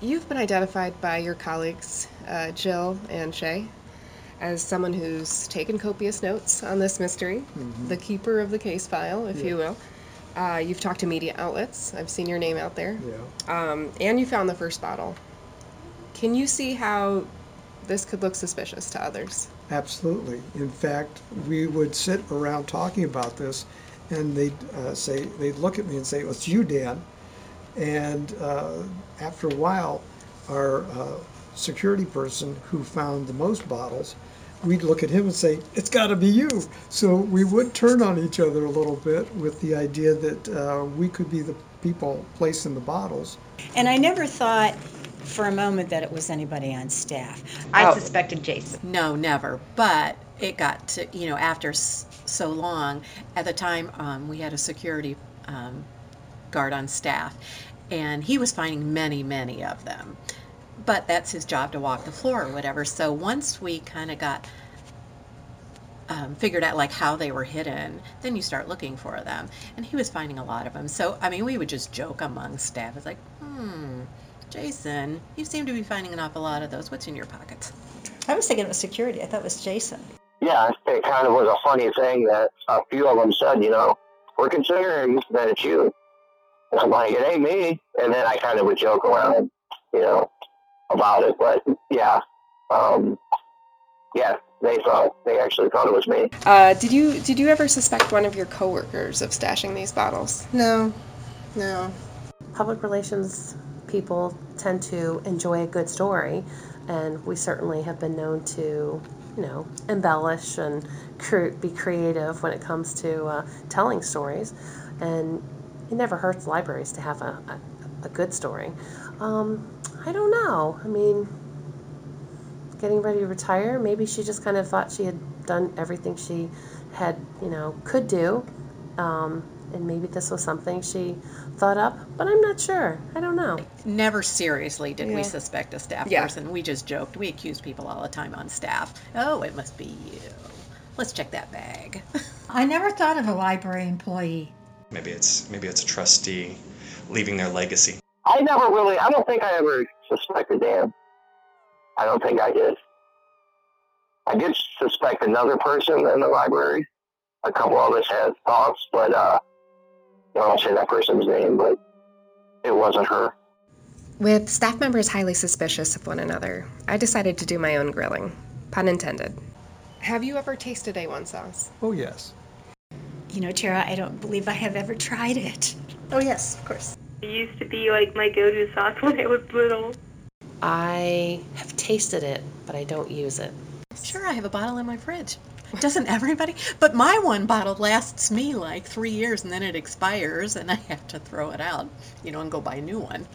Speaker 3: You've been identified by your colleagues, uh, Jill and Shay, as someone who's taken copious notes on this mystery,
Speaker 4: Mhm.
Speaker 3: the keeper of the case file, if you will. Uh, you've talked to media outlets. I've seen your name out there.
Speaker 4: Yeah.
Speaker 3: Um, and you found the first bottle. Can you see how this could look suspicious to others?
Speaker 4: Absolutely. In fact, we would sit around talking about this, and they'd uh, say, they'd look at me and say, "Well, it's you, Dan." And uh, after a while, our uh, security person who found the most bottles, we'd look at him and say, "It's got to be you." So we would turn on each other a little bit with the idea that uh, we could be the people placing the bottles.
Speaker 5: And I never thought for a moment that it was anybody on staff.
Speaker 13: I suspected Jason.
Speaker 1: No, never. But it got to, you know, after s- so long, at the time, um, we had a security um, guard on staff, and he was finding many, many of them. But that's his job to walk the floor or whatever. So once we kind of got um, figured out like how they were hidden, then you start looking for them. And he was finding a lot of them. So, I mean, we would just joke among staff. It's like, hmm, Jason, you seem to be finding an awful lot of those. What's in your pockets?
Speaker 8: I was thinking it was security. I thought it was Jason.
Speaker 11: Yeah, it kind of was a funny thing that a few of them said, you know, we're considering that it's you. And I'm like, it ain't me. And then I kind of would joke around, you know, about it. But yeah, um, yeah, they thought they actually thought it was me.
Speaker 3: Uh, did you did you ever suspect one of your coworkers of stashing these bottles?
Speaker 6: No, no.
Speaker 9: Public relations people tend to enjoy a good story, and we certainly have been known to, you know, embellish and cre- be creative when it comes to uh, telling stories. And it never hurts libraries to have a, a, a good story. Um, I don't know. I mean, getting ready to retire, maybe she just kind of thought she had done everything she had, you know, could do. Um, and maybe this was something she thought up, but I'm not sure. I don't know.
Speaker 1: Never seriously did
Speaker 9: Yeah.
Speaker 1: we suspect a staff
Speaker 9: Yeah.
Speaker 1: person. We just joked. We accused people all the time on staff. Oh, it must be you. Let's check that bag.
Speaker 12: I never thought of a library employee.
Speaker 10: Maybe it's maybe it's a trustee leaving their legacy.
Speaker 11: I never really, I don't think I ever suspected Dan. I don't think I did. I did suspect another person in the library. A couple of us had thoughts, but uh, I won't say that person's name, but it wasn't her.
Speaker 3: With staff members highly suspicious of one another, I decided to do my own grilling. Pun intended. Have you ever tasted A1 sauce?
Speaker 4: Oh, yes.
Speaker 5: You know, Tara, I don't believe I have ever tried it.
Speaker 6: Oh, yes, of course.
Speaker 7: It used to be like my go-to sauce when I was little.
Speaker 9: I have tasted it, but I don't use it.
Speaker 1: Sure, I have a bottle in my fridge. Doesn't everybody? But my one bottle lasts me like three years and then it expires and I have to throw it out, you know, and go buy a new one.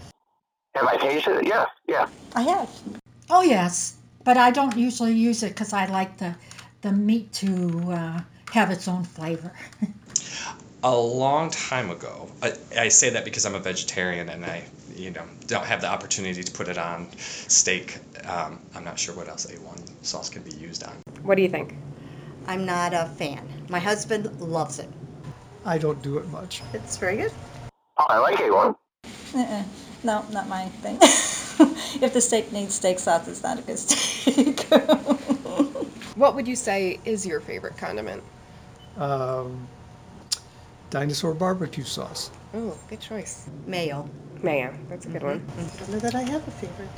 Speaker 11: Have I tasted it? Yeah, yeah.
Speaker 12: I have. Oh yes, but I don't usually use it because I like the the meat to uh, have its own flavor.
Speaker 10: A long time ago, I, I say that because I'm a vegetarian and I, you know, don't have the opportunity to put it on steak. Um, I'm not sure what else A1 sauce can be used on.
Speaker 3: What do you think?
Speaker 13: I'm not a fan. My husband loves it.
Speaker 4: I don't do it much.
Speaker 6: It's very good.
Speaker 11: Oh, I like A1.
Speaker 8: Uh-uh. No, not my thing. if the steak needs steak sauce, it's not a good steak.
Speaker 3: What would you say is your favorite condiment?
Speaker 4: Um, dinosaur barbecue sauce.
Speaker 3: Oh, good choice.
Speaker 13: Mayo.
Speaker 3: Mayo, that's a good one.
Speaker 6: I don't know that I have a favorite.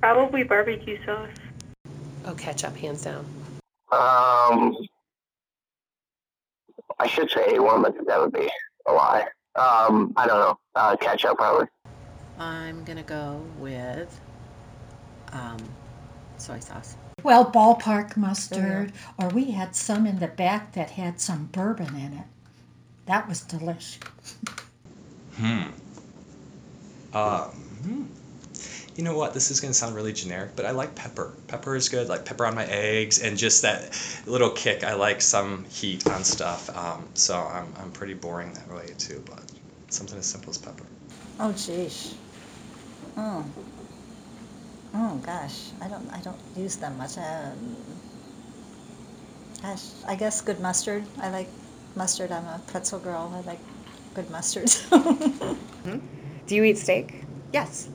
Speaker 7: Probably barbecue sauce.
Speaker 9: Oh, ketchup, hands down.
Speaker 11: Um, I should say A1, but that would be a lie. Um, I don't know. Uh, ketchup probably.
Speaker 1: I'm gonna go with um, soy sauce.
Speaker 12: Well, ballpark mustard, or we had some in the back that had some bourbon in it. That was delicious.
Speaker 10: Hmm. Um, hmm. You know what? This is going to sound really generic, but I like pepper. Pepper is good, like pepper on my eggs, and just that little kick. I like some heat on stuff. Um, so I'm, I'm pretty boring that way too, but something as simple as pepper.
Speaker 8: Oh, geez. Oh. Oh gosh, I don't I don't use them much. Um, gosh, I guess good mustard. I like mustard. I'm a pretzel girl. I like good mustards.
Speaker 3: Do you eat steak?
Speaker 5: Yes,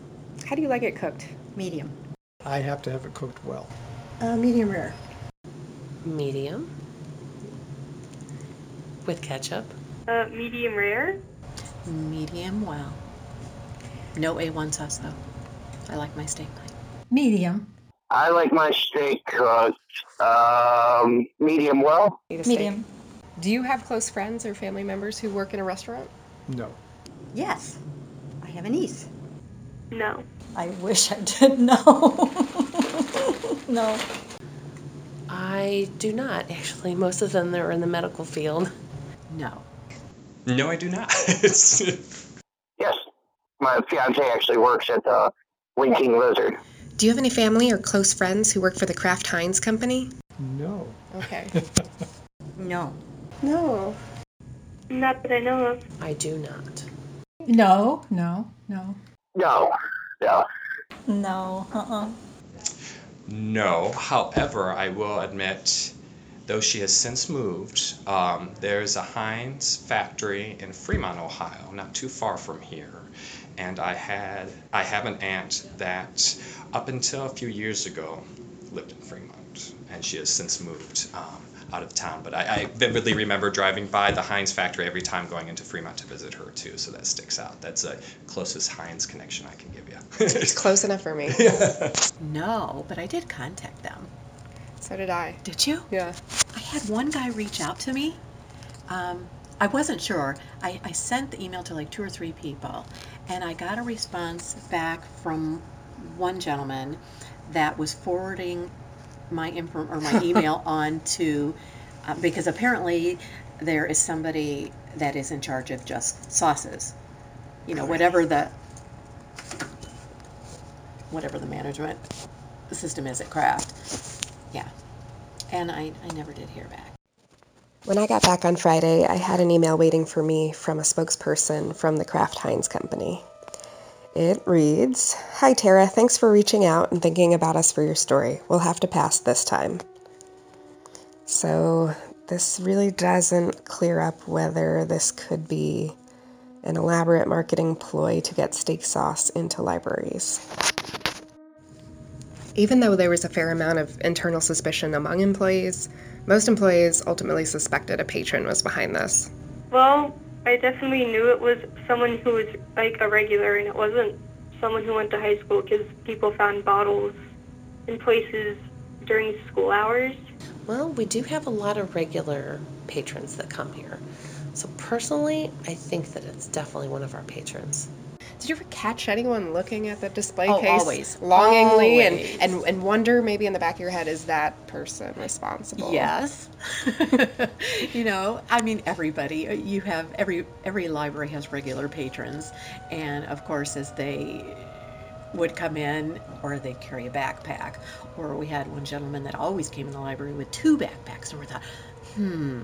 Speaker 3: How do you like it cooked?
Speaker 5: medium.
Speaker 4: I have to have it cooked well.
Speaker 6: Uh, medium rare.
Speaker 9: Medium. With ketchup.
Speaker 7: Uh, medium rare.
Speaker 1: Medium well. No A1 sauce though. I like my steak plain.
Speaker 12: Medium.
Speaker 11: I like my steak cooked um, medium well.
Speaker 3: Eat a steak.
Speaker 8: Medium.
Speaker 3: Do you have close friends or family members who work in a restaurant?
Speaker 4: No.
Speaker 5: Yes, I have a niece.
Speaker 7: No.
Speaker 8: I wish I did know. no.
Speaker 9: I do not, actually. Most of them are in the medical field.
Speaker 1: No.
Speaker 10: No, I do not.
Speaker 11: Yes, my fiance actually works at the Winking Lizard.
Speaker 3: Do you have any family or close friends who work for the Kraft Heinz company?
Speaker 4: No.
Speaker 3: Okay.
Speaker 5: No.
Speaker 6: No.
Speaker 7: Not that I know of.
Speaker 9: I do not.
Speaker 12: No, no, no.
Speaker 11: No, no.
Speaker 8: No. Uh-uh.
Speaker 10: No. However, I will admit, though she has since moved, um, there's a Heinz factory in Fremont, Ohio, not too far from here. And I had I have an aunt that up until a few years ago lived in Fremont, and she has since moved um, out of town. But I, I vividly remember driving by the Heinz factory every time going into Fremont to visit her too. So that sticks out. That's the closest Heinz connection I can give you.
Speaker 3: It's close enough for me.
Speaker 1: No, but I did contact them.
Speaker 3: So did I.
Speaker 1: Did you?
Speaker 3: Yeah.
Speaker 1: I had one guy reach out to me. Um, I wasn't sure. I, I sent the email to like two or three people, and I got a response back from one gentleman that was forwarding my info or my email on to uh, because apparently there is somebody that is in charge of just sauces. You know, whatever the whatever the management system is at Kraft. Yeah. And I, I never did hear back.
Speaker 3: When I got back on Friday, I had an email waiting for me from a spokesperson from the Kraft Heinz Company. It reads Hi, Tara. Thanks for reaching out and thinking about us for your story. We'll have to pass this time. So, this really doesn't clear up whether this could be an elaborate marketing ploy to get steak sauce into libraries. Even though there was a fair amount of internal suspicion among employees, most employees ultimately suspected a patron was behind this.
Speaker 7: Well, I definitely knew it was someone who was like a regular, and it wasn't someone who went to high school because people found bottles in places during school hours.
Speaker 9: Well, we do have a lot of regular patrons that come here. So personally, I think that it's definitely one of our patrons.
Speaker 3: Did you ever catch anyone looking at the display
Speaker 1: Oh,
Speaker 3: case
Speaker 1: always.
Speaker 3: longingly
Speaker 1: Always.
Speaker 3: And, and and wonder maybe in the back of your head is that person responsible?
Speaker 1: Yes. you know, I mean, everybody. uh, You have every every library has regular patrons, and of course, as they would come in, or they carry a backpack, or we had one gentleman that always came in the library with two backpacks, and we thought, hmm,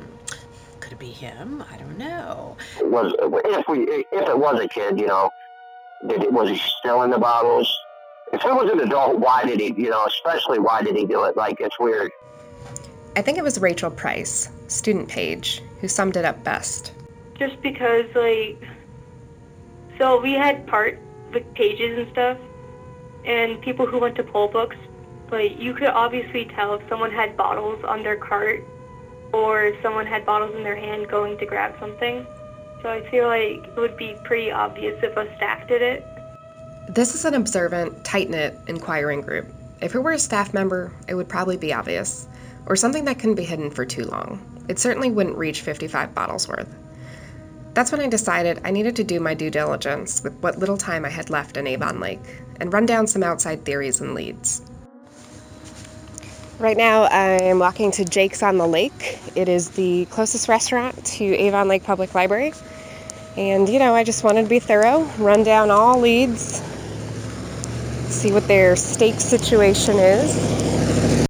Speaker 1: could it be him? I don't know.
Speaker 11: Was if we if it was a kid, you know, did, was he still in the bottles? If it was an adult, why did he? You know, especially why did he do it? Like it's weird.
Speaker 3: I think it was Rachel Price, student page, who summed it up best.
Speaker 7: Just because, like, so we had part like pages and stuff, and people who went to poll books, like you could obviously tell if someone had bottles on their cart, or if someone had bottles in their hand going to grab something. So I feel like it would be pretty obvious if a staff did it.
Speaker 3: This is an observant, tight knit inquiring group. If it were a staff member, it would probably be obvious, or something that couldn't be hidden for too long. It certainly wouldn't reach 55 bottles worth. That's when I decided I needed to do my due diligence with what little time I had left in Avon Lake and run down some outside theories and leads. Right now, I'm walking to Jake's on the Lake. It is the closest restaurant to Avon Lake Public Library. And, you know, I just wanted to be thorough, run down all leads, see what their steak situation is.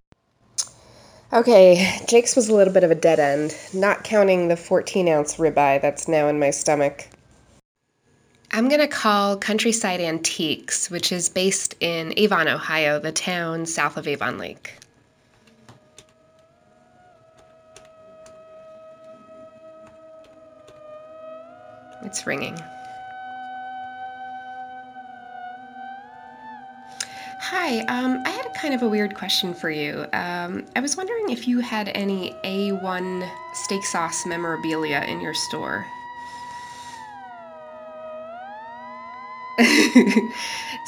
Speaker 3: Okay, Jake's was a little bit of a dead end, not counting the 14 ounce ribeye that's now in my stomach. I'm going to call Countryside Antiques, which is based in Avon, Ohio, the town south of Avon Lake. It's ringing. Hi, um, I had a kind of a weird question for you. Um, I was wondering if you had any A1 steak sauce memorabilia in your store.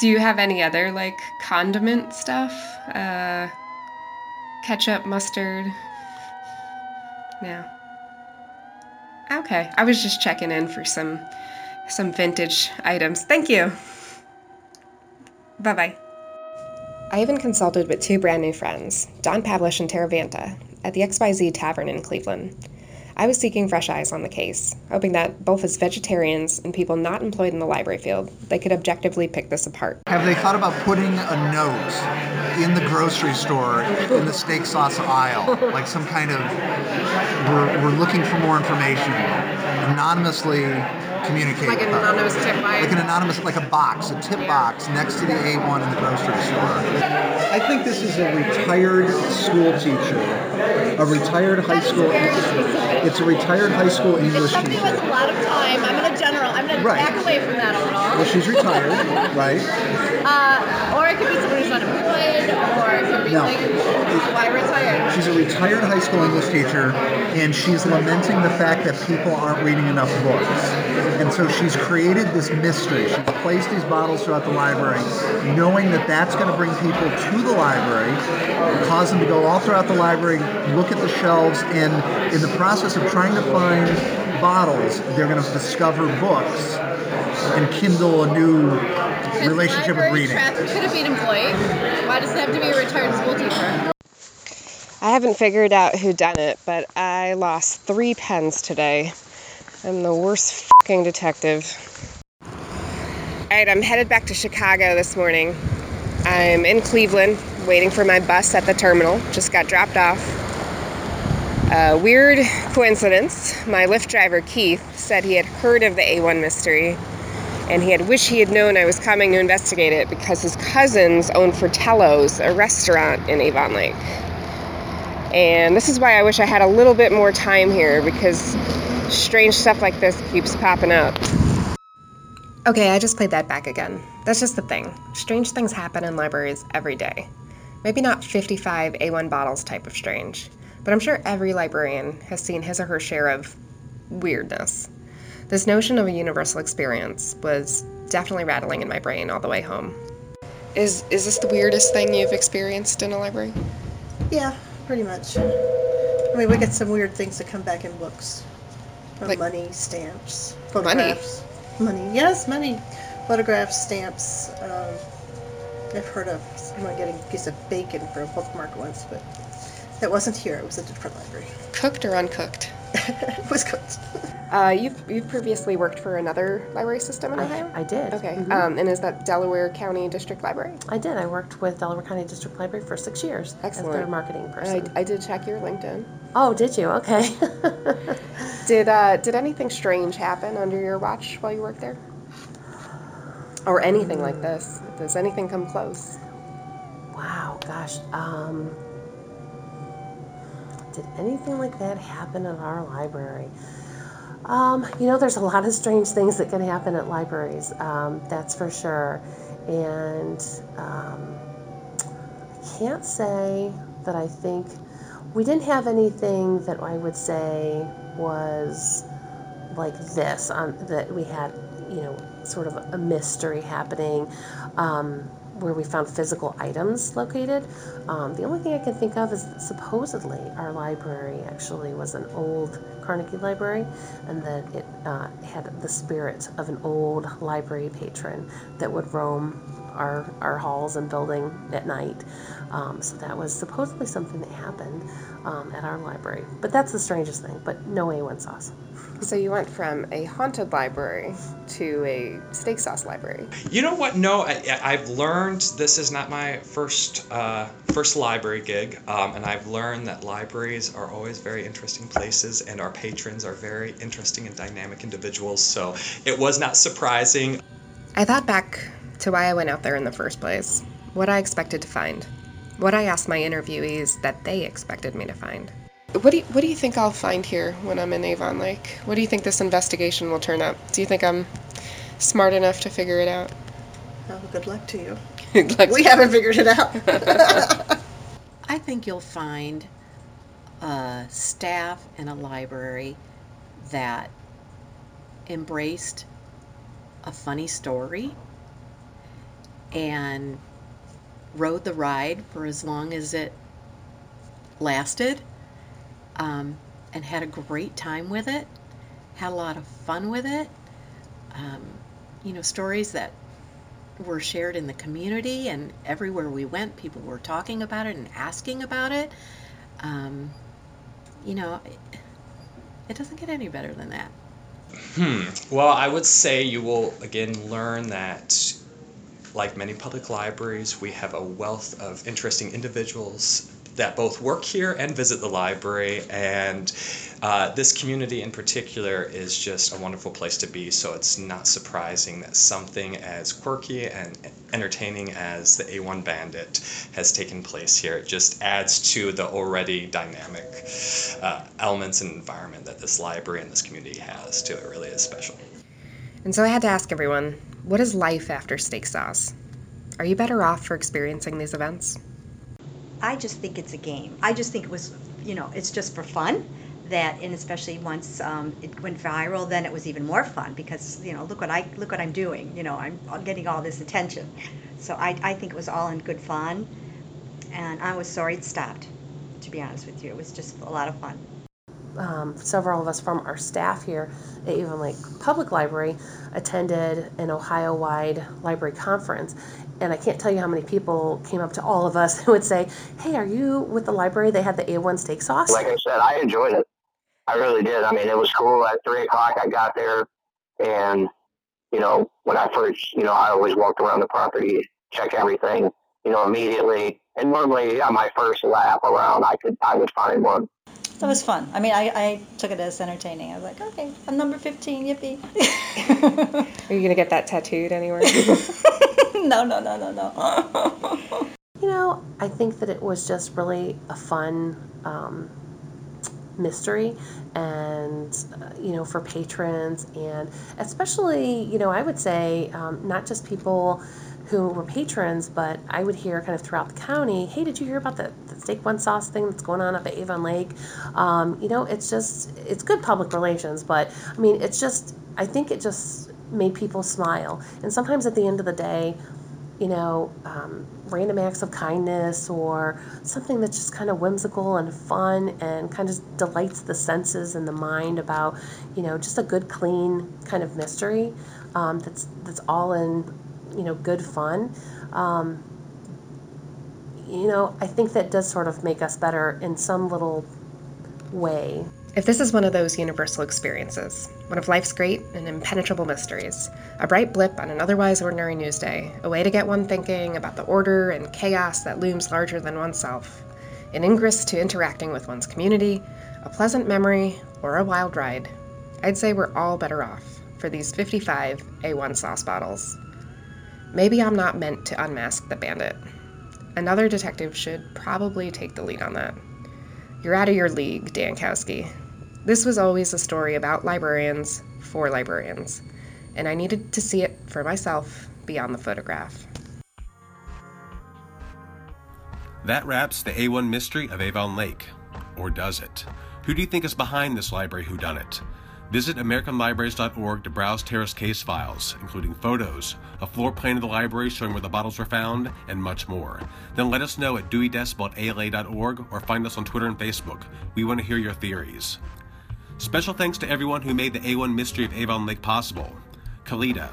Speaker 3: Do you have any other, like, condiment stuff? Uh, ketchup, mustard? No. Okay, I was just checking in for some some vintage items. Thank you. Bye bye. I even consulted with two brand new friends, Don Pavlish and Tara Vanta, at the XYZ Tavern in Cleveland. I was seeking fresh eyes on the case, hoping that both as vegetarians and people not employed in the library field, they could objectively pick this apart.
Speaker 14: Have they thought about putting a note in the grocery store in the steak sauce aisle, like some kind of we're, we're looking for more information, anonymously communicate
Speaker 3: Like an
Speaker 14: with
Speaker 3: anonymous tip line?
Speaker 14: like an anonymous like a box, a tip box next to the A1 in the grocery store. I think this is a retired school teacher, a retired high school. English teacher. It's a retired high school English
Speaker 15: Somebody
Speaker 14: teacher.
Speaker 15: with a lot of time. I'm going to general. I'm going to
Speaker 14: Right.
Speaker 15: back away from that a little.
Speaker 14: Well, she's retired, right?
Speaker 15: Uh, or it could be someone who's unemployed, or it could be
Speaker 14: No.
Speaker 15: like, why retired?
Speaker 14: She's a retired high school English teacher, and she's lamenting the fact that people aren't reading enough books. And so she's created this mystery. She's placed these bottles throughout the library, knowing that that's going to bring people to the library, cause them to go all throughout the library, look at the shelves, and in the process of trying to find bottles, they're going to discover books and kindle a new relationship with reading.
Speaker 15: traffic could it be an employee? Why does it have to be a retired school teacher?
Speaker 3: I haven't figured out who done it, but I lost three pens today. I'm the worst fucking detective. Alright, I'm headed back to Chicago this morning. I'm in Cleveland, waiting for my bus at the terminal. Just got dropped off. Weird coincidence. My Lyft driver, Keith, said he had heard of the A1 mystery and he had wished he had known I was coming to investigate it because his cousins own Fratello's, a restaurant in Avon Lake. And this is why I wish I had a little bit more time here because strange stuff like this keeps popping up. Okay, I just played that back again. That's just the thing. Strange things happen in libraries every day. Maybe not 55 A1 bottles type of strange, but I'm sure every librarian has seen his or her share of weirdness. This notion of a universal experience was definitely rattling in my brain all the way home. Is is this the weirdest thing you've experienced in a library?
Speaker 6: Yeah, pretty much. I mean, we get some weird things that come back in books. Or
Speaker 3: Like-
Speaker 6: money, stamps,
Speaker 3: Money?
Speaker 6: photographs. Money? Yes, money. Photographs, stamps. Um, I've heard of someone getting a piece of bacon for a bookmark once, but that wasn't here. It was a different library.
Speaker 3: Cooked or uncooked?
Speaker 6: It was cooked.
Speaker 3: Uh, you've you've previously worked for another library system in Ohio.
Speaker 9: I did.
Speaker 3: Okay.
Speaker 9: Mhm.
Speaker 3: Um, and is that Delaware County District Library?
Speaker 9: I did. I worked with Delaware County District Library for six years as their marketing person.
Speaker 3: I did check your LinkedIn.
Speaker 9: oh, did you? Okay.
Speaker 3: Did uh, did anything strange happen under your watch while you worked there? Or anything like this? Does anything come close?
Speaker 9: wow, gosh. Um, did anything like that happen in our library? Um, you know, there's a lot of strange things that can happen at libraries. Um, that's for sure. And um, I can't say that I think we didn't have anything that I would say was like this on that we had you know sort of a mystery happening um, where we found physical items located. Um, the only thing I can think of is supposedly our library actually was an old Carnegie Library, and that it uh, had the spirit of an old library patron that would roam our, our halls and building at night. Um, so that was supposedly something that happened um, at our library. But that's the strangest thing, but no A1 sauce.
Speaker 3: So you went from a haunted library to a steak sauce library.
Speaker 10: You know what? No, I, I've learned this is not my first uh, first library gig, um, and I've learned that libraries are always very interesting places, and our patrons are very interesting and dynamic individuals. So it was not surprising.
Speaker 3: I thought back to why I went out there in the first place, what I expected to find, what I asked my interviewees that they expected me to find. What do you, what do you think I'll find here when I'm in Avon Lake? What do you think this investigation will turn up? Do you think I'm smart enough to figure it out?
Speaker 6: Well, good luck to you.
Speaker 3: Luck
Speaker 6: we
Speaker 3: to
Speaker 6: haven't figured it out.
Speaker 1: I think you'll find a staff in a library that embraced a funny story and rode the ride for as long as it lasted um, and had a great time with it, had a lot of fun with it. Um, you know, stories that were shared in the community and everywhere we went, people were talking about it and asking about it. Um, you know, it, it doesn't get any better than that.
Speaker 10: Hmm. Well, I would say you will again learn that, like many public libraries, we have a wealth of interesting individuals that both work here and visit the library. And uh, this community in particular is just a wonderful place to be. So it's not surprising that something as quirky and entertaining as the A1 Bandit has taken place here. It just adds to the already dynamic uh, elements and environment that this library and this community has to it. Really is special.
Speaker 3: And so I had to ask everyone what is life after steak sauce? Are you better off for experiencing these events?
Speaker 13: I just think it's a game. I just think it was, you know, it's just for fun. That and especially once um, it went viral, then it was even more fun because you know look what I look what I'm doing. You know I'm getting all this attention, so I, I think it was all in good fun, and I was sorry it stopped. To be honest with you, it was just a lot of fun.
Speaker 9: Um, several of us from our staff here at Avon Lake Public Library attended an Ohio wide library conference. And I can't tell you how many people came up to all of us and would say, Hey, are you with the library? They had the A1 steak sauce.
Speaker 11: Like I said, I enjoyed it. I really did. I mean, it was cool. At three o'clock, I got there, and you know, when I first, you know, I always walked around the property, check everything, you know, immediately. And normally, on my first lap around, I could, I would find one.
Speaker 8: That was fun. I mean, I, I took it as entertaining. I was like, okay, I'm number 15, yippee.
Speaker 3: Are you going to get that tattooed anywhere?
Speaker 8: no, no, no, no, no.
Speaker 9: you know, I think that it was just really a fun um, mystery and uh, you know for patrons and especially you know i would say um, not just people who were patrons but i would hear kind of throughout the county hey did you hear about the, the steak one sauce thing that's going on up at avon lake? Um, you know it's just it's good public relations but i mean it's just i think it just made people smile. And sometimes at the end of the day you know, um, random acts of kindness or something that's just kind of whimsical and fun and kind of delights the senses and the mind about, you know, just a good, clean kind of mystery um, that's that's all in, you know, good fun. Um, you know, I think that does sort of make us better in some little way.
Speaker 3: If this is one of those universal experiences, one of life's great and impenetrable mysteries, a bright blip on an otherwise ordinary news day, a way to get one thinking about the order and chaos that looms larger than oneself, an ingress to interacting with one's community, a pleasant memory, or a wild ride, I'd say we're all better off for these 55 A1 sauce bottles. Maybe I'm not meant to unmask the bandit. Another detective should probably take the lead on that. You're out of your league, Dankowski. This was always a story about librarians for librarians, and I needed to see it for myself beyond the photograph.
Speaker 2: That wraps the A1 mystery of Avon Lake. Or does it? Who do you think is behind this library whodunit? Visit AmericanLibraries.org to browse Tara's case files, including photos, a floor plan of the library showing where the bottles were found, and much more. Then let us know at DeweyDecibel at ALA.org or find us on Twitter and Facebook. We want to hear your theories. Special thanks to everyone who made the A1 Mystery of Avon Lake possible Kalita,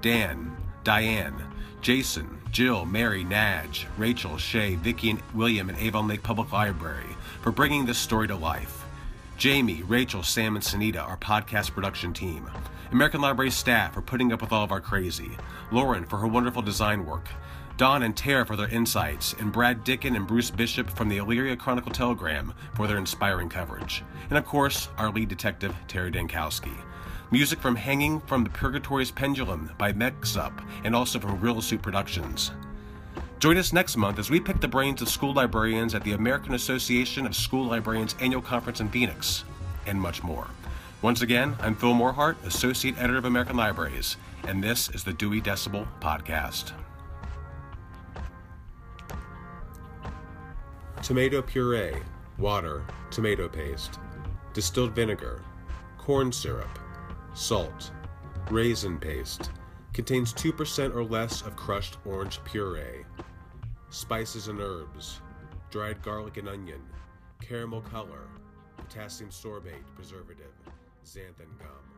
Speaker 2: Dan, Diane, Jason, Jill, Mary, Nadge, Rachel, Shay, Vicky, and William at Avon Lake Public Library for bringing this story to life. Jamie, Rachel, Sam, and Sunita, our podcast production team. American Library staff for putting up with all of our crazy. Lauren for her wonderful design work. Don and Tara for their insights, and Brad Dicken and Bruce Bishop from the Elyria Chronicle Telegram for their inspiring coverage. And of course, our lead detective, Terra Dankowski. Music from Hanging from the Purgatory's Pendulum by Mix Up, and also from Real Suit Productions. Join us next month as we pick the brains of school librarians at the American Association of School Librarians annual conference in Phoenix, and much more. Once again, I'm Phil Morehart, Associate Editor of American Libraries, and this is the Dewey Decibel Podcast. Tomato puree, water, tomato paste, distilled vinegar, corn syrup, salt, raisin paste, contains 2% or less of crushed orange puree spices and herbs, dried garlic and onion, caramel color, potassium sorbate preservative, xanthan gum.